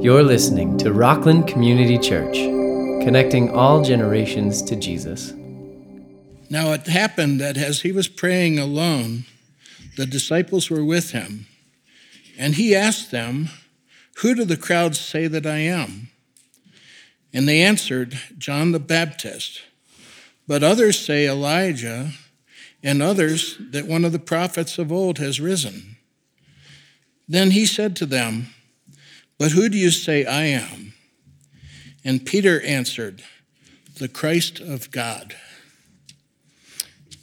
You're listening to Rockland Community Church, connecting all generations to Jesus. Now it happened that as he was praying alone, the disciples were with him, and he asked them, Who do the crowds say that I am? And they answered, John the Baptist. But others say Elijah, and others that one of the prophets of old has risen. Then he said to them, But who do you say I am? And Peter answered, The Christ of God.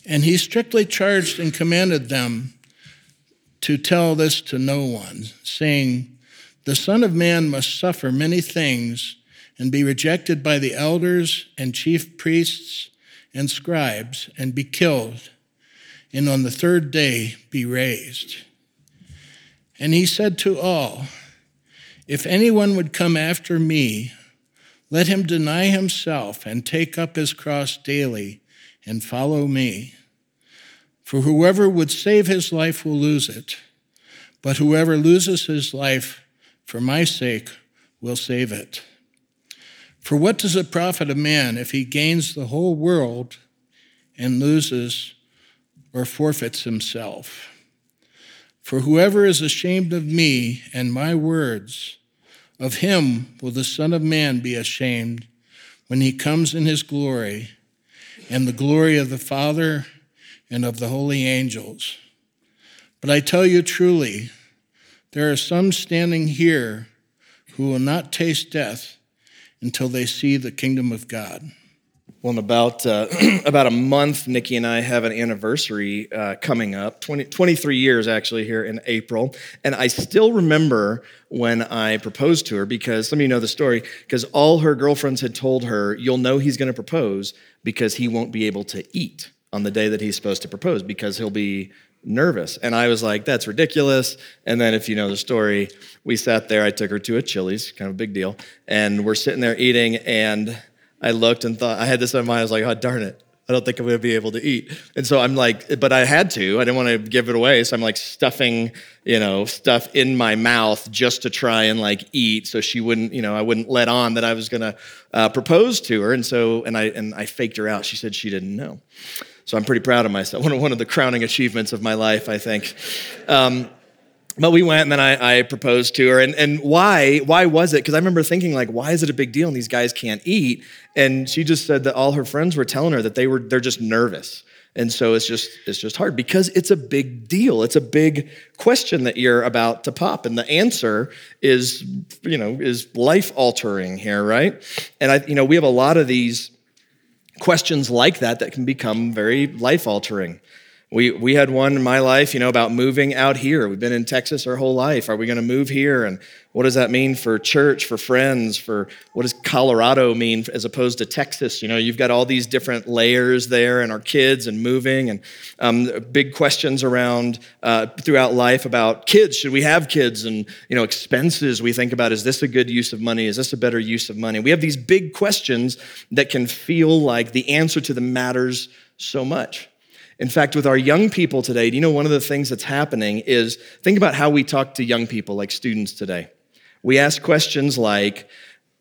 And he strictly charged and commanded them to tell this to no one, saying, The Son of Man must suffer many things and be rejected by the elders and chief priests and scribes and be killed, and on the third day be raised. And he said to all, If anyone would come after me, let him deny himself and take up his cross daily and follow me. For whoever would save his life will lose it, but whoever loses his life for my sake will save it. For what does it profit a man if he gains the whole world and loses or forfeits himself? For whoever is ashamed of me and my words, of him will the Son of Man be ashamed when he comes in his glory and the glory of the Father and of the holy angels. But I tell you truly, there are some standing here who will not taste death until they see the kingdom of God. Well, in about, uh, about a month, Nikki and I have an anniversary uh, coming up, 20, 23 years actually here in April. And I still remember when I proposed to her because some of you know the story, because all her girlfriends had told her, You'll know he's going to propose because he won't be able to eat on the day that he's supposed to propose because he'll be nervous. And I was like, that's ridiculous. And then, if you know the story, we sat there. I took her to a Chili's, kind of a big deal. And we're sitting there eating, and I looked and thought, I had this in mind. I was like, oh, darn it. I don't think I'm going to be able to eat. And so I'm like, but I had to. I didn't want to give it away. So I'm like stuffing, you know, stuff in my mouth just to try and like eat so she wouldn't, you know, I wouldn't let on that I was going to uh, propose to her. And so, and I, and I faked her out. She said she didn't know. So I'm pretty proud of myself. One of, one of the crowning achievements of my life, I think. Um, but we went and then I, I, proposed to her. And, and why why was it? Because i remember thinking like why is it a big deal and these guys can't eat? And she just said that all her friends were telling her that they were they're just nervous. And so it's just it's just hard because it's a big deal. It's a big question that you're about to pop. And the answer is you know is life altering here right? And i you know we have a lot of these questions like that that can become very life altering we, we had one in my life, you know, about moving out here. We've been in Texas our whole life. Are we going to move here? And what does that mean for church, for friends, for what does Colorado mean as opposed to Texas? You know, you've got all these different layers there, and our kids and moving, and um, big questions around uh, throughout life about kids. Should we have kids? And you know, expenses. We think about: is this a good use of money? Is this a better use of money? We have these big questions that can feel like the answer to them matters so much. In fact, with our young people today, do you know one of the things that's happening is think about how we talk to young people, like students today. We ask questions like,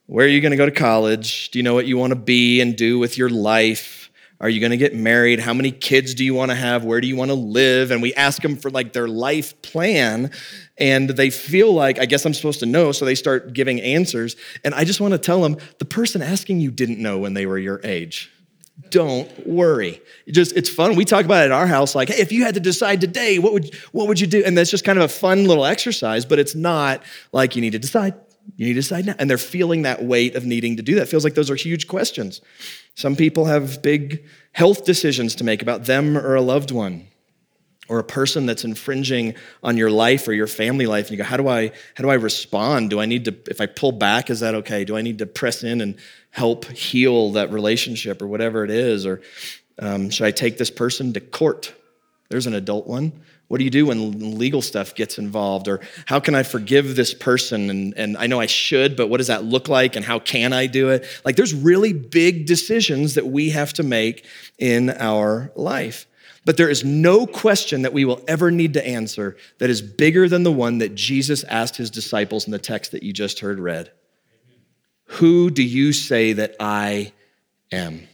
Where are you going to go to college? Do you know what you want to be and do with your life? Are you going to get married? How many kids do you want to have? Where do you want to live? And we ask them for like their life plan. And they feel like, I guess I'm supposed to know. So they start giving answers. And I just want to tell them the person asking you didn't know when they were your age don't worry. It just it's fun. We talk about it at our house, like, hey, if you had to decide today, what would what would you do? And that's just kind of a fun little exercise, but it's not like you need to decide. You need to decide now. And they're feeling that weight of needing to do that. Feels like those are huge questions. Some people have big health decisions to make about them or a loved one or a person that's infringing on your life or your family life and you go how do i how do i respond do i need to if i pull back is that okay do i need to press in and help heal that relationship or whatever it is or um, should i take this person to court? There's an adult one. What do you do when legal stuff gets involved? Or how can i forgive this person? And, and i know i should but what does that look like? And how can i do it? Like there's really big decisions that we have to make in our life. But there is no question that we will ever need to answer that is bigger than the one that Jesus asked his disciples in the text that you just heard read. Who do you say that I am?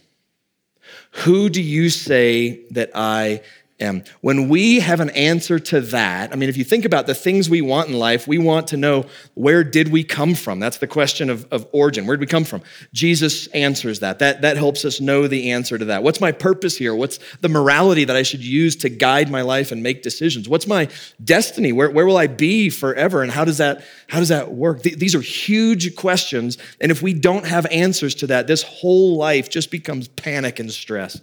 Who do you say that I am? When we have an answer to that, I mean, if you think about the things we want in life, we want to know where did we come from? That's the question of, of origin. Where did we come from? Jesus answers that. that. That helps us know the answer to that. What's my purpose here? What's the morality that I should use to guide my life and make decisions? What's my destiny? Where, where will I be forever? And how does that, how does that work? Th- these are huge questions. And if we don't have answers to that, this whole life just becomes panic and stress.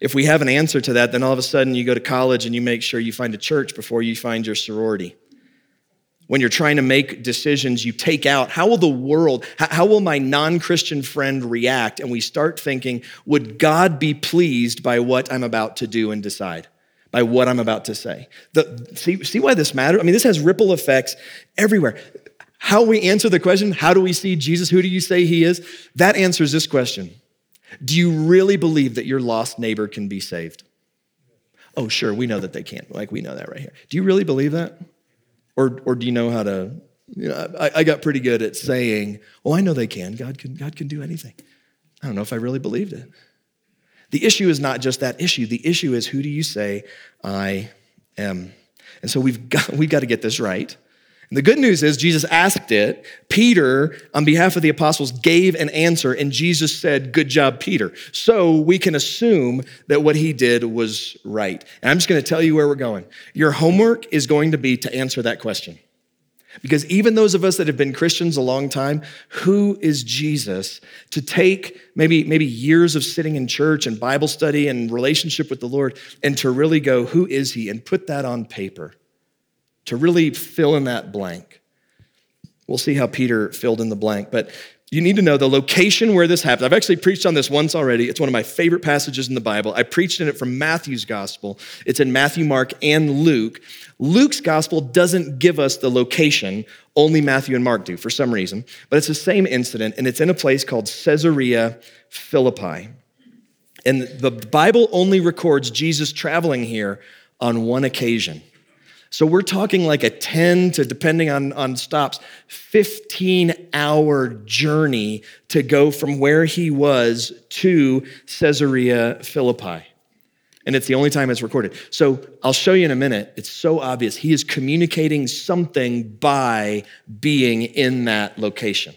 If we have an answer to that, then all of a sudden you go to college and you make sure you find a church before you find your sorority. When you're trying to make decisions, you take out how will the world, how will my non Christian friend react? And we start thinking, would God be pleased by what I'm about to do and decide? By what I'm about to say. The, see, see why this matters? I mean, this has ripple effects everywhere. How we answer the question, how do we see Jesus? Who do you say he is? That answers this question do you really believe that your lost neighbor can be saved? Oh, sure, we know that they can't. Like, we know that right here. Do you really believe that? Or, or do you know how to? You know, I, I got pretty good at saying, oh, I know they can. God can. God can do anything. I don't know if I really believed it. The issue is not just that issue. The issue is who do you say I am? And so we've got, we've got to get this right. And the good news is Jesus asked it. Peter, on behalf of the apostles, gave an answer, and Jesus said, Good job, Peter. So we can assume that what he did was right. And I'm just going to tell you where we're going. Your homework is going to be to answer that question. Because even those of us that have been Christians a long time, who is Jesus? To take maybe, maybe years of sitting in church and Bible study and relationship with the Lord and to really go, who is he? And put that on paper to really fill in that blank. We'll see how Peter filled in the blank, but you need to know the location where this happened. I've actually preached on this once already. It's one of my favorite passages in the Bible. I preached in it from Matthew's gospel. It's in Matthew, Mark, and Luke. Luke's gospel doesn't give us the location, only Matthew and Mark do for some reason, but it's the same incident, and it's in a place called Caesarea Philippi. And the Bible only records Jesus traveling here on one occasion. So we're talking like a 10 to, depending on, on stops, 15 hour journey to go from where he was to Caesarea Philippi. And it's the only time it's recorded. So I'll show you in a minute. It's so obvious. He is communicating something by being in that location.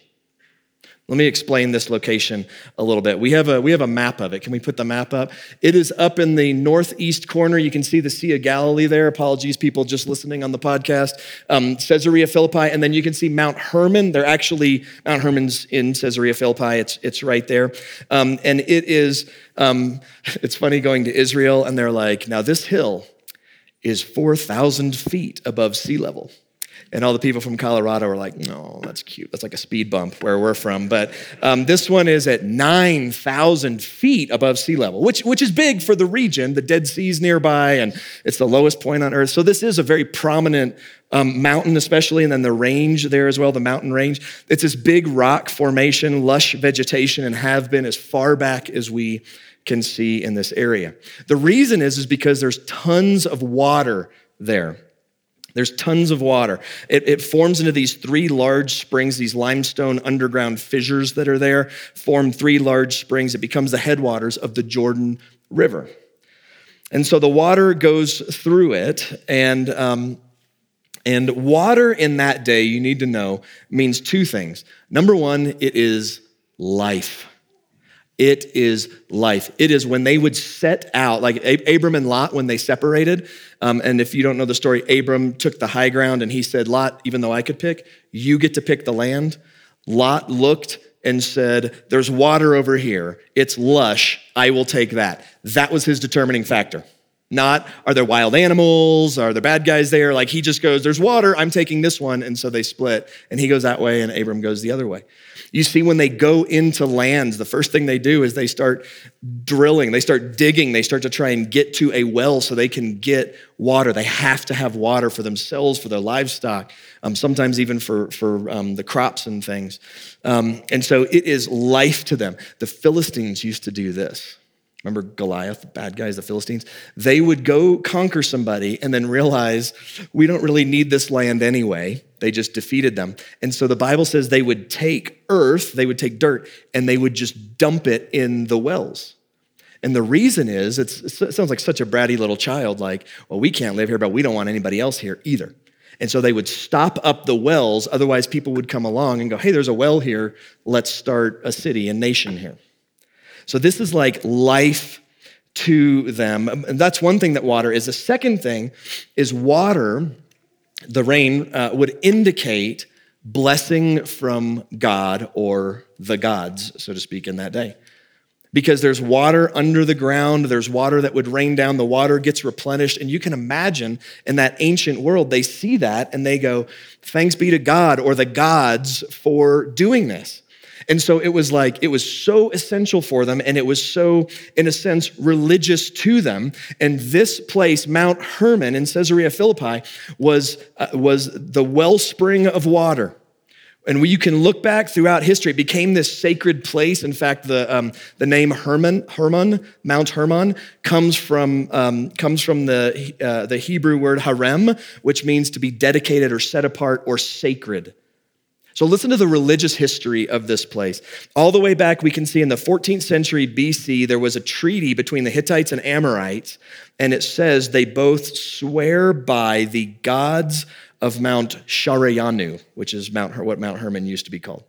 Let me explain this location a little bit. We have a, we have a map of it. Can we put the map up? It is up in the northeast corner. You can see the Sea of Galilee there. Apologies, people just listening on the podcast. Um, Caesarea Philippi, and then you can see Mount Hermon. They're actually, Mount Hermon's in Caesarea Philippi. It's, it's right there. Um, and it is, um, it's funny going to Israel, and they're like, now this hill is 4,000 feet above sea level. And all the people from Colorado were like, no, that's cute. That's like a speed bump where we're from. But um, this one is at 9,000 feet above sea level, which, which is big for the region. The Dead Sea's nearby, and it's the lowest point on Earth. So this is a very prominent um, mountain, especially, and then the range there as well, the mountain range. It's this big rock formation, lush vegetation, and have been as far back as we can see in this area. The reason is, is because there's tons of water there. There's tons of water. It, it, forms into these three large springs, these limestone underground fissures that are there, form three large springs. It becomes the headwaters of the Jordan River. And so the water goes through it, and, um, and water in that day, you need to know, means two things. Number one, it is life. It is life. It is when they would set out, like Abram and Lot, when they separated. Um, and if you don't know the story, Abram took the high ground and he said, Lot, even though I could pick, you get to pick the land. Lot looked and said, There's water over here. It's lush. I will take that. That was his determining factor. Not, are there wild animals? Are there bad guys there? Like he just goes, There's water. I'm taking this one. And so they split. And he goes that way and Abram goes the other way. You see, when they go into lands, the first thing they do is they start drilling, they start digging, they start to try and get to a well so they can get water. They have to have water for themselves, for their livestock, um, sometimes even for, for um, the crops and things. Um, and so it is life to them. The Philistines used to do this. Remember Goliath, the bad guys, the Philistines? They would go conquer somebody and then realize we don't really need this land anyway. They just defeated them. And so the Bible says they would take earth, they would take dirt, and they would just dump it in the wells. And the reason is, it sounds like such a bratty little child, like, well, we can't live here, but we don't want anybody else here either. And so they would stop up the wells, otherwise, people would come along and go, hey, there's a well here, let's start a city, a nation here. So this is like life to them. And that's one thing that water is. The second thing is water, the rain, uh, would indicate blessing from God or the gods, so to speak, in that day because there's water under the ground, there's water that would rain down, the water gets replenished. And you can imagine in that ancient world, they see that and they go, Thanks be to God or the gods for doing this. And so it was like, it was so essential for them, and it was so, in a sense, religious to them. And this place, Mount Hermon in Caesarea Philippi, was, uh, was the wellspring of water. And you can look back throughout history, it became this sacred place. In fact, the, um, the name Hermon, Hermon, Mount Hermon, comes from, um, comes from the, uh, the Hebrew word harem, which means to be dedicated or set apart or sacred. So listen to the religious history of this place. All the way back, we can see in the 14th century BC, there was a treaty between the Hittites and Amorites, and it says they both swear by the gods of Mount Sharayanu, which is Mount, what Mount Hermon used to be called.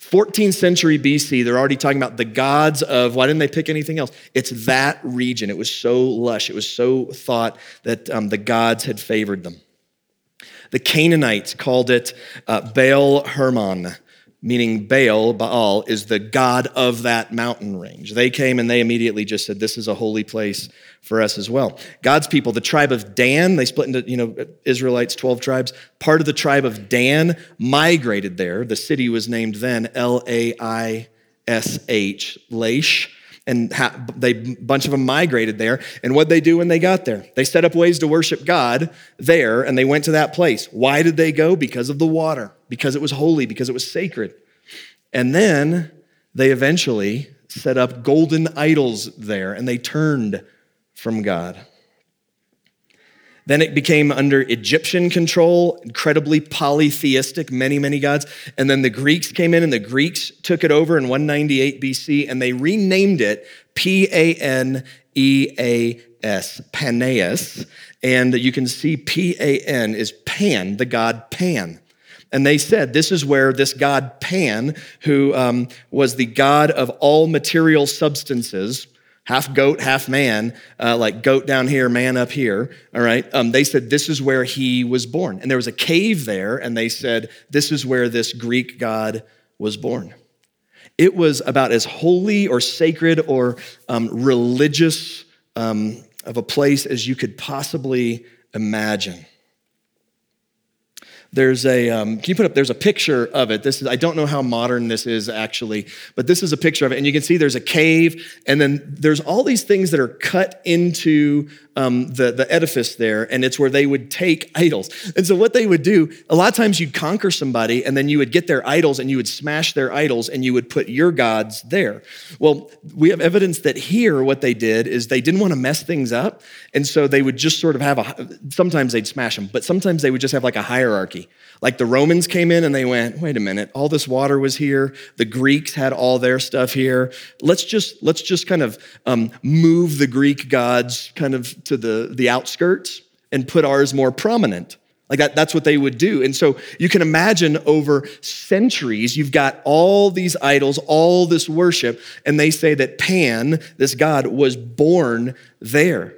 14th century BC, they're already talking about the gods of, why didn't they pick anything else? It's that region. It was so lush. It was so thought that um, the gods had favored them. The Canaanites called it uh, Baal Hermon, meaning Baal, Baal, is the god of that mountain range. They came and they immediately just said, This is a holy place for us as well. God's people, the tribe of Dan, they split into, you know, Israelites, 12 tribes. Part of the tribe of Dan migrated there. The city was named then L A I S H, Laish and ha- they bunch of them migrated there. And what they do when they got there? They set up ways to worship god there and they went to that place. Why did they go? Because of the water. Because it was holy. Because it was sacred. And then they eventually set up golden idols there and they turned from god then it became under Egyptian control, incredibly polytheistic, many, many gods. And then the Greeks came in and the Greeks took it over in 198 BC and they renamed it P A N E A S, Paneas. And you can see P A N is Pan, the god Pan. And they said, This is where this god Pan, who um, was the god of all material substances, half goat, half man, uh, like goat down here, man up here. All right. Um, they said this is where he was born. And there was a cave there, and they said this is where this Greek god was born. It was about as holy or sacred or um, religious um, of a place as you could possibly imagine. There's a, um, can you put up, there's a picture of it. This is, I don't know how modern this is actually, but this is a picture of it. And you can see there's a cave, and then there's all these things that are cut into um, the, the edifice there, and it's where they would take idols. And so, what they would do, a lot of times you'd conquer somebody, and then you would get their idols, and you would smash their idols, and you would put your gods there. Well, we have evidence that here, what they did is they didn't want to mess things up, and so they would just sort of have a, sometimes they'd smash them, but sometimes they would just have like a hierarchy. Like the Romans came in and they went, wait a minute, all this water was here. The Greeks had all their stuff here. Let's just let's just kind of um, move the Greek gods kind of to the, the outskirts and put ours more prominent. Like that, that's what they would do. And so you can imagine over centuries, you've got all these idols, all this worship, and they say that Pan, this god, was born there.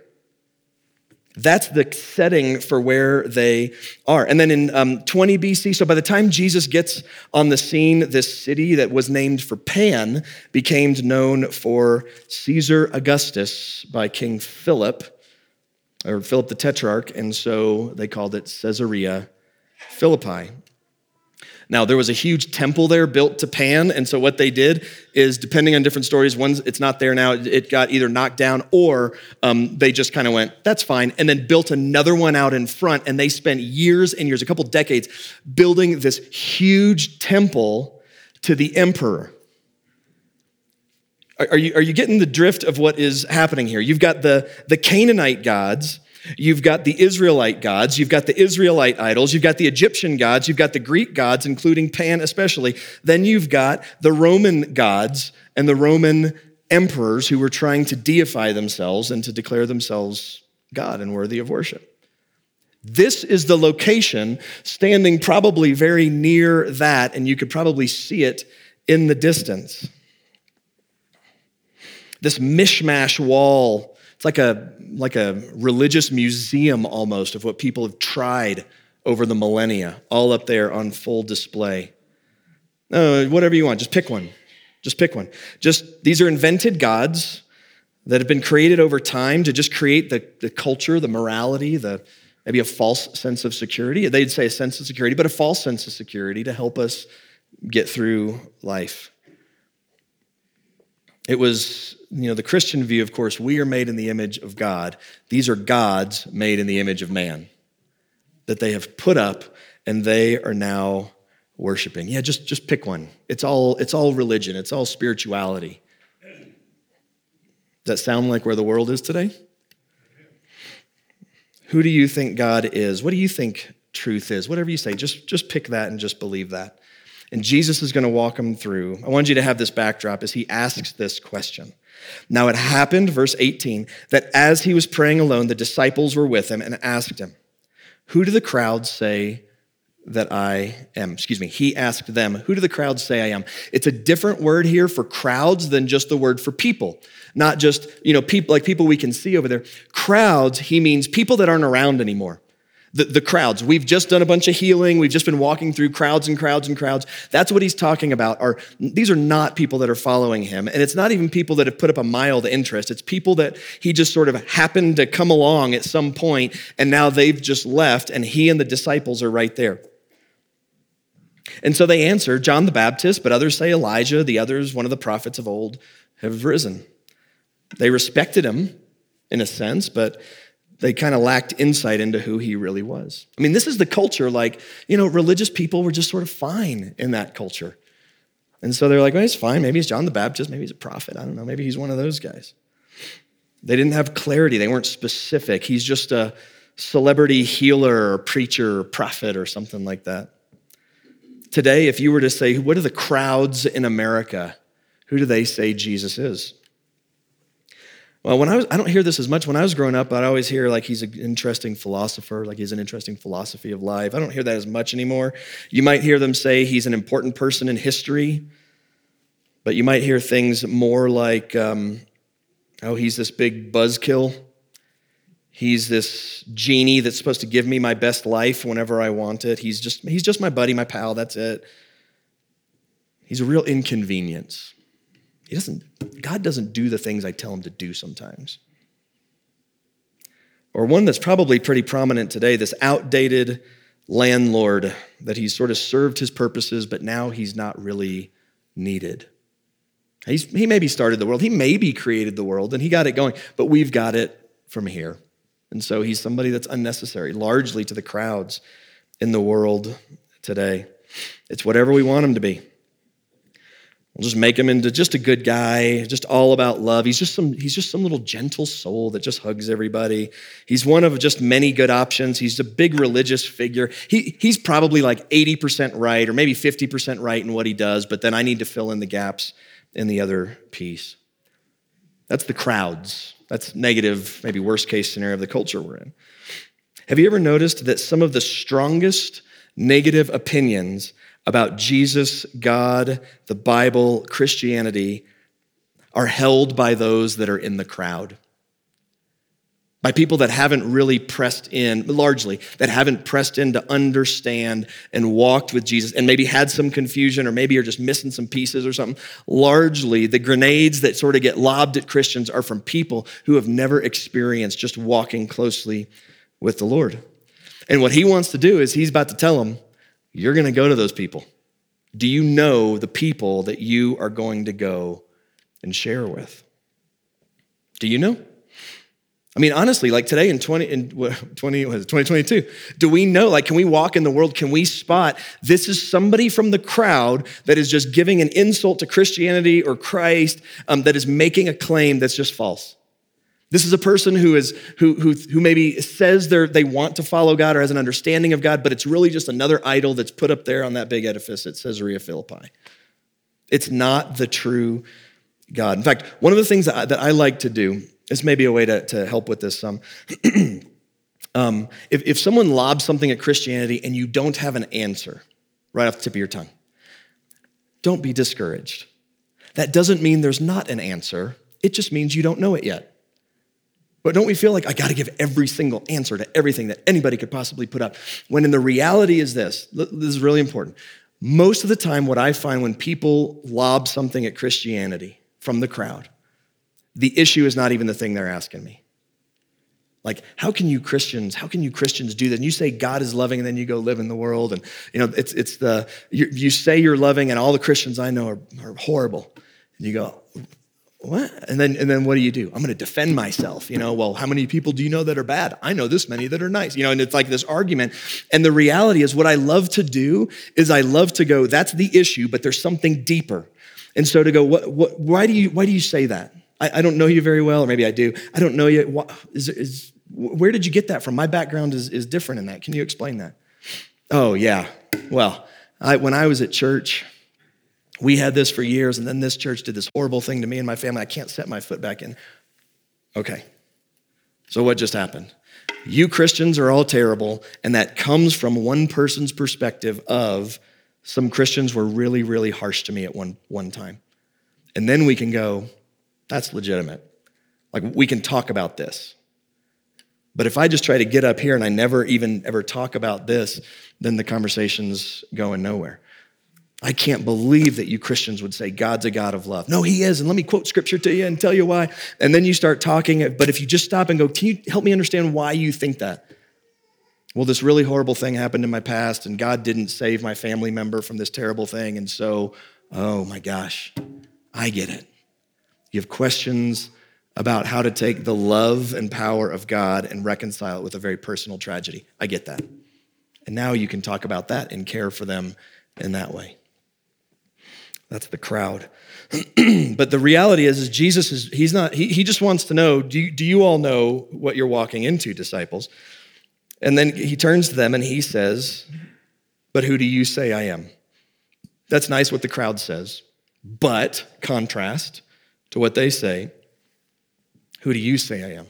That's the setting for where they are. And then in um, 20 BC, so by the time Jesus gets on the scene, this city that was named for Pan became known for Caesar Augustus by King Philip, or Philip the Tetrarch, and so they called it Caesarea Philippi. Now, there was a huge temple there built to Pan, and so what they did is, depending on different stories, one it's not there now, it got either knocked down or um, they just kind of went, that's fine, and then built another one out in front, and they spent years and years, a couple decades, building this huge temple to the emperor. Are you, are you getting the drift of what is happening here? You've got the, the Canaanite gods, you've got the Israelite gods, you've got the Israelite idols, you've got the Egyptian gods, you've got the Greek gods, including Pan especially. Then you've got the Roman gods and the Roman emperors who were trying to deify themselves and to declare themselves God and worthy of worship. This is the location standing probably very near that, and you could probably see it in the distance. This mishmash wall, it's like a, like a religious museum almost of what people have tried over the millennia, all up there on full display. Whatever you want, just pick one. Just pick one. Just these are invented gods that have been created over time to just create the, the culture, the morality, the maybe a false sense of security. They'd say a sense of security, but a false sense of security to help us get through life. It was, you know, the Christian view, of course, we are made in the image of God. These are gods made in the image of man that they have put up and they are now worshiping. Yeah, just, just pick one. It's all, it's all religion, it's all spirituality. Does that sound like where the world is today? Who do you think God is? What do you think truth is? Whatever you say, just, just pick that and just believe that. And Jesus is going to walk them through. I want you to have this backdrop as he asks this question. Now it happened, verse 18, that as he was praying alone, the disciples were with him and asked him, Who do the crowds say that I am. Excuse me. He asked them, Who do the crowds say I am? It's a different word here for crowds than just the word for people. Not just, you know, people like people we can see over there. Crowds, he means people that aren't around anymore. The, the crowds. We've just done a bunch of healing. We've just been walking through crowds and crowds and crowds. That's what he's talking about. Are these are not people that are following him, and it's not even people that have put up a mild interest. It's people that he just sort of happened to come along at some point, and now they've just left, and he and the disciples are right there. And so they answer John the Baptist, but others say Elijah, the others, one of the prophets of old, have risen. They respected him in a sense, but they kind of lacked insight into who he really was. I mean, this is the culture, like, you know, religious people were just sort of fine in that culture. And so they're like, well, he's fine. Maybe he's John the Baptist. Maybe he's a prophet. I don't know. Maybe he's one of those guys. They didn't have clarity, they weren't specific. He's just a celebrity healer or preacher or prophet or something like that. Today, if you were to say, what are the crowds in America? Who do they say Jesus is? Well, when I was, I don't hear this as much. When I was growing up, I'd always hear like he's an interesting philosopher, like he's an interesting philosophy of life. I don't hear that as much anymore. You might hear them say he's an important person in history, but you might hear things more like, um, oh, he's this big buzzkill. He's this genie that's supposed to give me my best life whenever I want it. He's just, he's just my buddy, my pal, that's it. He's a real inconvenience. He doesn't, God doesn't do the things I tell him to do sometimes. Or one that's probably pretty prominent today this outdated landlord that he's sort of served his purposes, but now he's not really needed. He's, he maybe started the world, he maybe created the world, and he got it going, but we've got it from here. And so he's somebody that's unnecessary, largely to the crowds in the world today. It's whatever we want him to be. We'll just make him into just a good guy, just all about love. He's just some he's just some little gentle soul that just hugs everybody. He's one of just many good options. He's a big religious figure. He he's probably like 80% right or maybe 50% right in what he does, but then I need to fill in the gaps in the other piece. That's the crowds. That's negative, maybe worst case scenario of the culture we're in. Have you ever noticed that some of the strongest negative opinions about Jesus, God, the Bible, Christianity are held by those that are in the crowd? by people that haven't really pressed in, largely, that haven't pressed in to understand and walked with Jesus and maybe had some confusion or maybe are just missing some pieces or something. Largely, the grenades that sort of get lobbed at Christians are from people who have never experienced just walking closely with the Lord. And what he wants to do is he's about to tell them, You're going to go to those people. Do you know the people that you are going to go and share with? Do you know? I mean, honestly, like today in 20, in 20, what is it, 2022, do we know, like, can we walk in the world? Can we spot this is somebody from the crowd that is just giving an insult to Christianity or Christ um, that is making a claim that's just false? This is a person who is who who who maybe says they they want to follow God or has an understanding of God, but it's really just another idol that's put up there on that big edifice at Caesarea Philippi. It's not the true God. In fact, one of the things that I, that I like to do this may be a way to, to help with this some. um, if, if someone lobs something at Christianity and you don't have an answer right off the tip of your tongue, don't be discouraged. That doesn't mean there's not an answer, it just means you don't know it yet. But don't we feel like I got to give every single answer to everything that anybody could possibly put up? When in the reality is this this is really important. Most of the time, what I find when people lob something at Christianity from the crowd, the issue is not even the thing they're asking me. Like, how can you Christians, how can you Christians do that? And you say God is loving and then you go live in the world. And, you know, it's, it's the, you, you say you're loving and all the Christians I know are, are horrible. And you go, what? And then, and then what do you do? I'm going to defend myself. You know, well, how many people do you know that are bad? I know this many that are nice. You know, and it's like this argument. And the reality is, what I love to do is I love to go, that's the issue, but there's something deeper. And so to go, what, what, why do you, why do you say that? I, I, don't know you very well, or maybe I do. I don't know you. What, is, is, where did you get that from? My background is, is different in that. Can you explain that? Oh, yeah. Well, I, when I was at church, we had this for years, and then this church did this horrible thing to me and my family. I can't set my foot back in. Okay. So, what just happened? You Christians are all terrible, and that comes from one person's perspective of some Christians were really, really harsh to me at one, one time. And then we can go, that's legitimate. Like, we can talk about this. But if I just try to get up here and I never even ever talk about this, then the conversation's going nowhere. I can't believe that you Christians would say God's a God of love. No, He is. And let me quote scripture to you and tell you why. And then you start talking. But if you just stop and go, Can you help me understand why you think that? Well, this really horrible thing happened in my past, and God didn't save my family member from this terrible thing. And so, oh my gosh, I get it. You have questions about how to take the love and power of God and reconcile it with a very personal tragedy. I get that. And now you can talk about that and care for them in that way. That's the crowd. but the reality is, is Jesus is, he's not, he, he just wants to know, do you, do you all know what you're walking into, disciples? And then he turns to them and he says, But who do you say I am? That's nice what the crowd says. But, contrast, to what they say, Who do you say I am?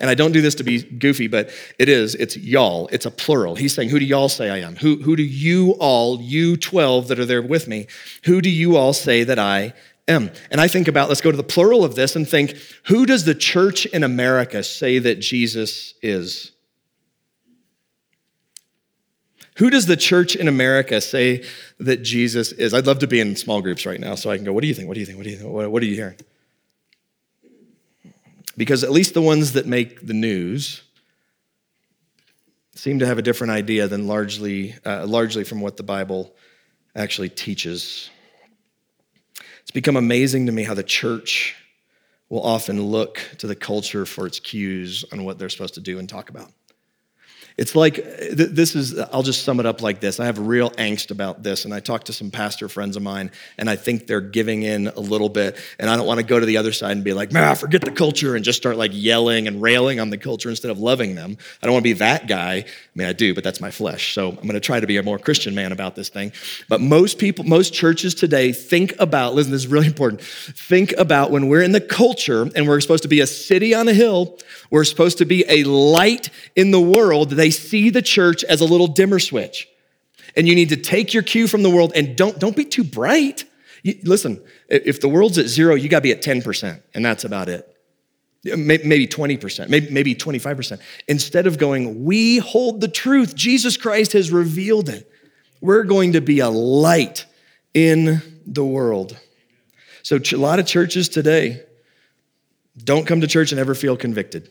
And I don't do this to be goofy, but it is. It's y'all. It's a plural. He's saying, Who do y'all say I am? Who, who do you all, you 12 that are there with me, who do you all say that I am? And I think about, let's go to the plural of this and think, Who does the church in America say that Jesus is? Who does the church in America say that Jesus is? I'd love to be in small groups right now so I can go, what do you think? What do you think? What do you think? What, what are you hearing? Because at least the ones that make the news seem to have a different idea than largely, uh, largely from what the Bible actually teaches. It's become amazing to me how the church will often look to the culture for its cues on what they're supposed to do and talk about. It's like, this is, I'll just sum it up like this. I have real angst about this, and I talk to some pastor friends of mine, and I think they're giving in a little bit, and I don't want to go to the other side and be like, man, forget the culture, and just start like yelling and railing on the culture instead of loving them. I don't want to be that guy. I mean, I do, but that's my flesh. So I'm going to try to be a more Christian man about this thing. But most people, most churches today think about, listen, this is really important. Think about when we're in the culture and we're supposed to be a city on a hill, we're supposed to be a light in the world. They see the church as a little dimmer switch. And you need to take your cue from the world and don't, don't be too bright. You, listen, if the world's at zero, you got to be at 10%, and that's about it. Maybe 20%, maybe, maybe 25%. Instead of going, we hold the truth, Jesus Christ has revealed it. We're going to be a light in the world. So, a lot of churches today don't come to church and ever feel convicted.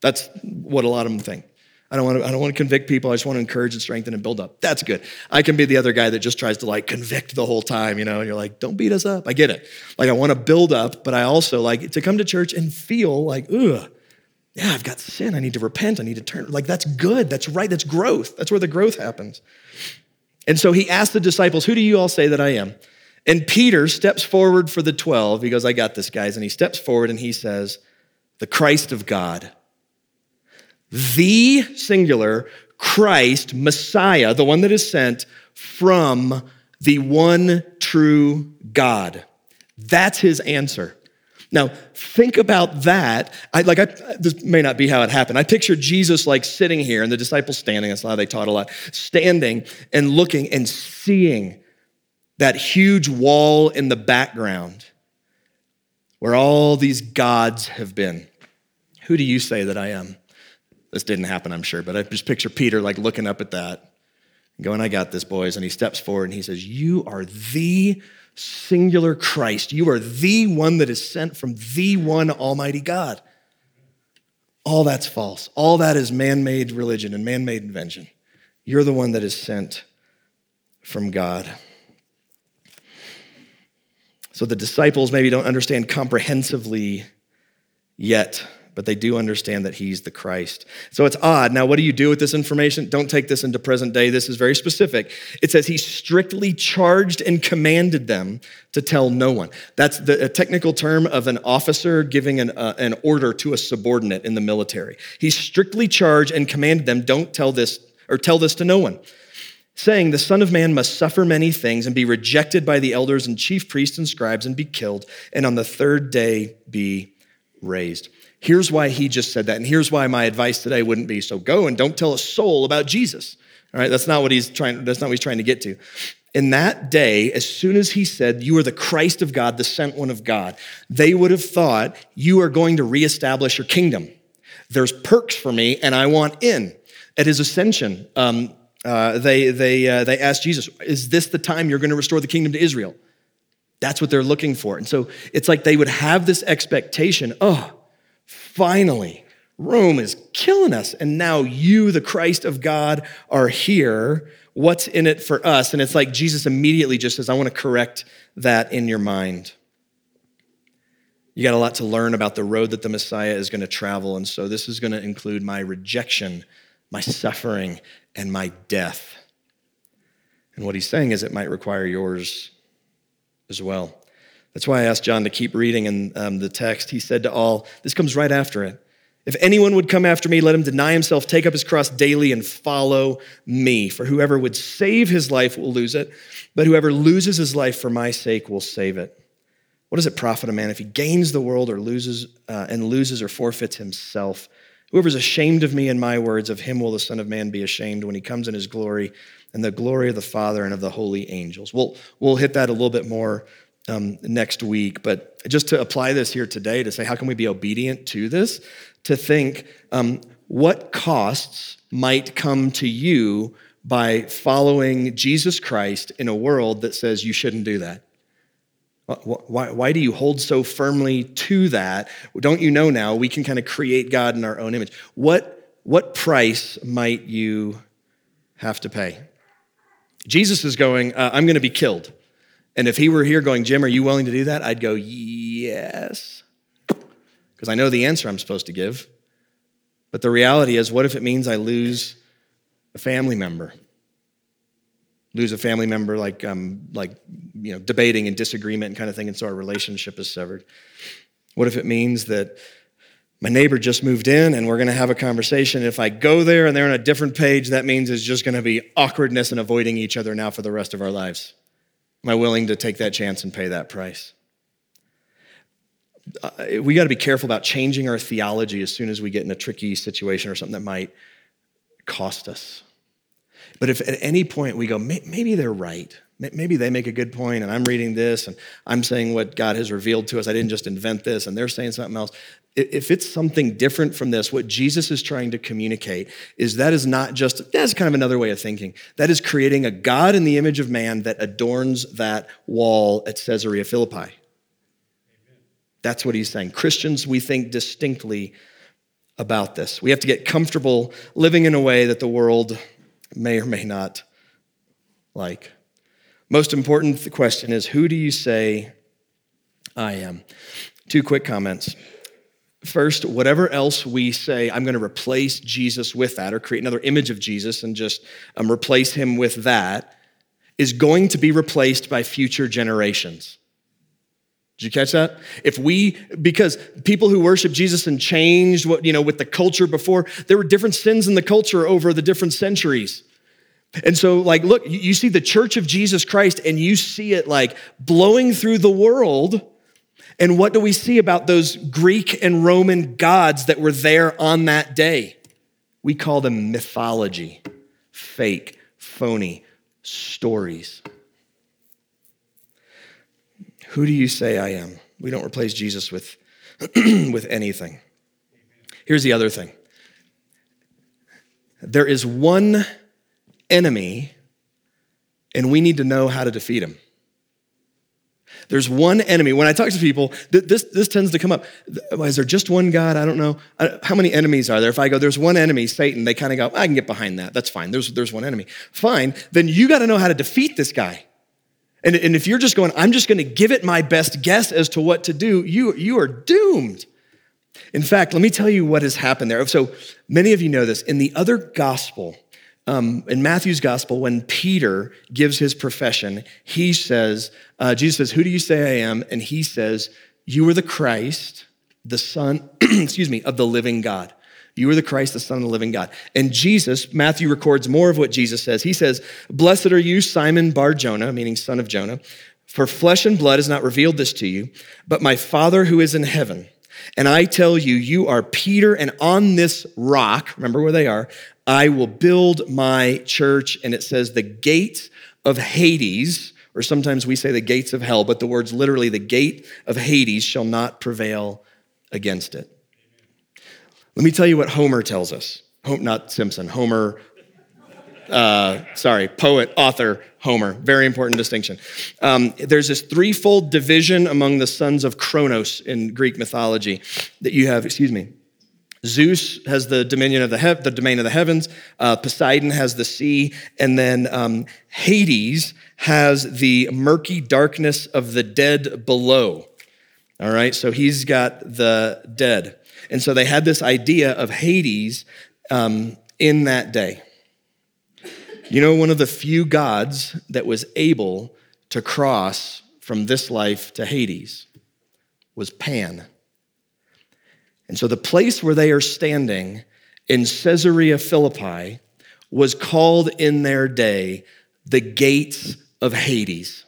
That's what a lot of them think. I don't, want to, I don't want to convict people. I just want to encourage and strengthen and build up. That's good. I can be the other guy that just tries to like convict the whole time, you know, and you're like, don't beat us up. I get it. Like, I want to build up, but I also like to come to church and feel like, ugh, Yeah, I've got sin. I need to repent. I need to turn. Like, that's good. That's right. That's growth. That's where the growth happens. And so he asked the disciples, Who do you all say that I am? And Peter steps forward for the 12. He goes, I got this, guys. And he steps forward and he says, The Christ of God. The singular Christ, Messiah, the one that is sent from the one true God. That's his answer. Now, think about that. I, like, I, this may not be how it happened. I picture Jesus like sitting here and the disciples standing. That's how they taught a lot. Standing and looking and seeing that huge wall in the background where all these gods have been. Who do you say that I am? This didn't happen, I'm sure, but I just picture Peter like looking up at that, going, I got this, boys. And he steps forward and he says, You are the singular Christ. You are the one that is sent from the one Almighty God. All that's false. All that is man made religion and man made invention. You're the one that is sent from God. So the disciples maybe don't understand comprehensively yet but they do understand that he's the Christ. So it's odd. Now, what do you do with this information? Don't take this into present day. This is very specific. It says he strictly charged and commanded them to tell no one. That's the technical term of an officer giving an, uh, an order to a subordinate in the military. He strictly charged and commanded them, don't tell this or tell this to no one saying, The Son of Man must suffer many things and be rejected by the elders and chief priests and scribes and be killed, and on the third day be raised. Here's why he just said that. And here's why my advice today wouldn't be so go and don't tell a soul about Jesus. All right, that's not what he's trying, that's not what he's trying to get to. In that day, as soon as he said, You are the Christ of God, the sent one of God, they would have thought, You are going to reestablish your kingdom. There's perks for me, and I want in. At his ascension, um, uh, they, they, uh, they asked Jesus, Is this the time you're going to restore the kingdom to Israel? That's what they're looking for. And so it's like they would have this expectation oh, Finally, Rome is killing us. And now you, the Christ of God, are here. What's in it for us? And it's like Jesus immediately just says, I want to correct that in your mind. You got a lot to learn about the road that the Messiah is going to travel. And so this is going to include my rejection, my suffering, and my death. And what he's saying is it might require yours as well. That's why I asked John to keep reading in um, the text. He said to all, this comes right after it. If anyone would come after me, let him deny himself, take up his cross daily, and follow me. For whoever would save his life will lose it, but whoever loses his life for my sake will save it. What does it profit a man if he gains the world or loses uh, and loses or forfeits himself? Whoever's ashamed of me and my words, of him will the Son of Man be ashamed when he comes in his glory and the glory of the Father and of the holy angels. We'll, we'll hit that a little bit more um, next week. But just to apply this here today to say, how can we be obedient to this? To think, um, what costs might come to you by following Jesus Christ in a world that says you shouldn't do that? Why, why do you hold so firmly to that? Don't you know now we can kind of create God in our own image? What, what price might you have to pay? Jesus is going, uh, I'm going to be killed. And if he were here going, Jim, are you willing to do that? I'd go, yes. Because I know the answer I'm supposed to give. But the reality is, what if it means I lose a family member? Lose a family member like, um, like you know, debating and disagreement and kind of thing, and so our relationship is severed. What if it means that my neighbor just moved in and we're going to have a conversation. If I go there and they're on a different page, that means it's just going to be awkwardness and avoiding each other now for the rest of our lives. Am I willing to take that chance and pay that price? Uh, we got to be careful about changing our theology as soon as we get in a tricky situation or something that might cost us. But if at any point we go, maybe they're right, maybe they make a good point, and I'm reading this and I'm saying what God has revealed to us, I didn't just invent this, and they're saying something else, if it's something different from this, what Jesus is trying to communicate is that is not just, that's kind of another way of thinking. That is creating a God in the image of man that adorns that wall at Caesarea Philippi. That's what he's saying. Christians, we think distinctly about this. We have to get comfortable living in a way that the world may or may not like. Most important the question is who do you say I am? Two quick comments. First, whatever else we say, I'm going to replace Jesus with that or create another image of Jesus and just um, replace him with that, is going to be replaced by future generations. Did you catch that? If we, because people who worship Jesus and changed what, you know, with the culture before, there were different sins in the culture over the different centuries. And so, like, look, you see the church of Jesus Christ and you see it like blowing through the world. And what do we see about those Greek and Roman gods that were there on that day? We call them mythology, fake, phony stories. Who do you say I am? We don't replace Jesus with, with anything. Here's the other thing there is one enemy, and we need to know how to defeat him. There's one enemy. When I talk to people, this, this tends to come up. Is there just one God? I don't know. How many enemies are there? If I go, there's one enemy, Satan, they kind of go, I can get behind that. That's fine. There's, there's one enemy. Fine. Then you got to know how to defeat this guy. And, and if you're just going, I'm just going to give it my best guess as to what to do, you, you are doomed. In fact, let me tell you what has happened there. So many of you know this. In the other gospel, um, in Matthew's gospel, when Peter gives his profession, he says, uh, Jesus says, Who do you say I am? And he says, You are the Christ, the Son, excuse me, of the living God. You are the Christ, the Son of the living God. And Jesus, Matthew records more of what Jesus says. He says, Blessed are you, Simon Bar Jonah, meaning son of Jonah, for flesh and blood has not revealed this to you, but my Father who is in heaven. And I tell you, you are Peter, and on this rock, remember where they are, I will build my church. And it says, the gates of Hades, or sometimes we say the gates of hell, but the words literally, the gate of Hades shall not prevail against it. Let me tell you what Homer tells us. Not Simpson, Homer, uh, sorry, poet, author, Homer. Very important distinction. Um, there's this threefold division among the sons of Kronos in Greek mythology that you have, excuse me. Zeus has the dominion of the, he- the domain of the heavens. Uh, Poseidon has the sea, and then um, Hades has the murky darkness of the dead below. All right, so he's got the dead. And so they had this idea of Hades um, in that day. You know, one of the few gods that was able to cross from this life to Hades was Pan. And so the place where they are standing in Caesarea Philippi was called in their day the gates of Hades.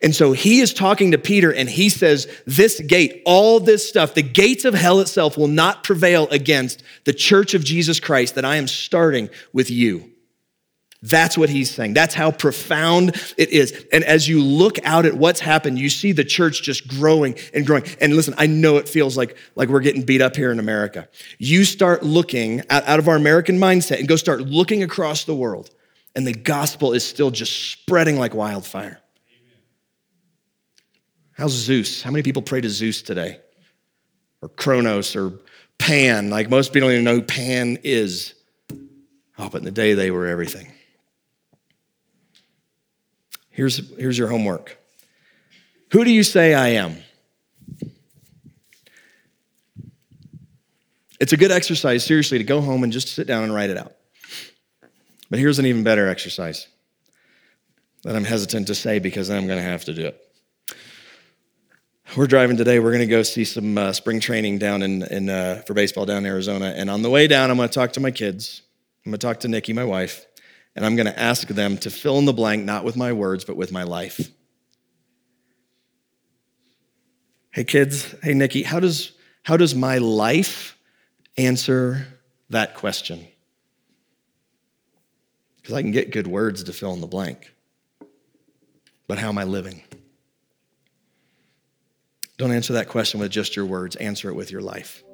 And so he is talking to Peter and he says, This gate, all this stuff, the gates of hell itself will not prevail against the church of Jesus Christ that I am starting with you. That's what he's saying. That's how profound it is. And as you look out at what's happened, you see the church just growing and growing. And listen, I know it feels like, like we're getting beat up here in America. You start looking out, of our American mindset and go start looking across the world, and the gospel is still just spreading like wildfire. How's Zeus? How many people pray to Zeus today? Or Kronos or Pan? Like most people don't even know who Pan is. Oh, but in the day they were everything. Here's, here's your homework. Who do you say I am? It's a good exercise, seriously, to go home and just sit down and write it out. But here's an even better exercise that I'm hesitant to say because I'm going to have to do it. We're driving today. We're going to go see some uh, spring training down in, in uh, for baseball down in Arizona. And on the way down, I'm going to talk to my kids. I'm going to talk to Nikki, my wife, and I'm going to ask them to fill in the blank, not with my words, but with my life. Hey, kids. Hey, Nikki. How does how does my life answer that question? Because I can get good words to fill in the blank. But how am I living? Don't answer that question with just your words, answer it with your life.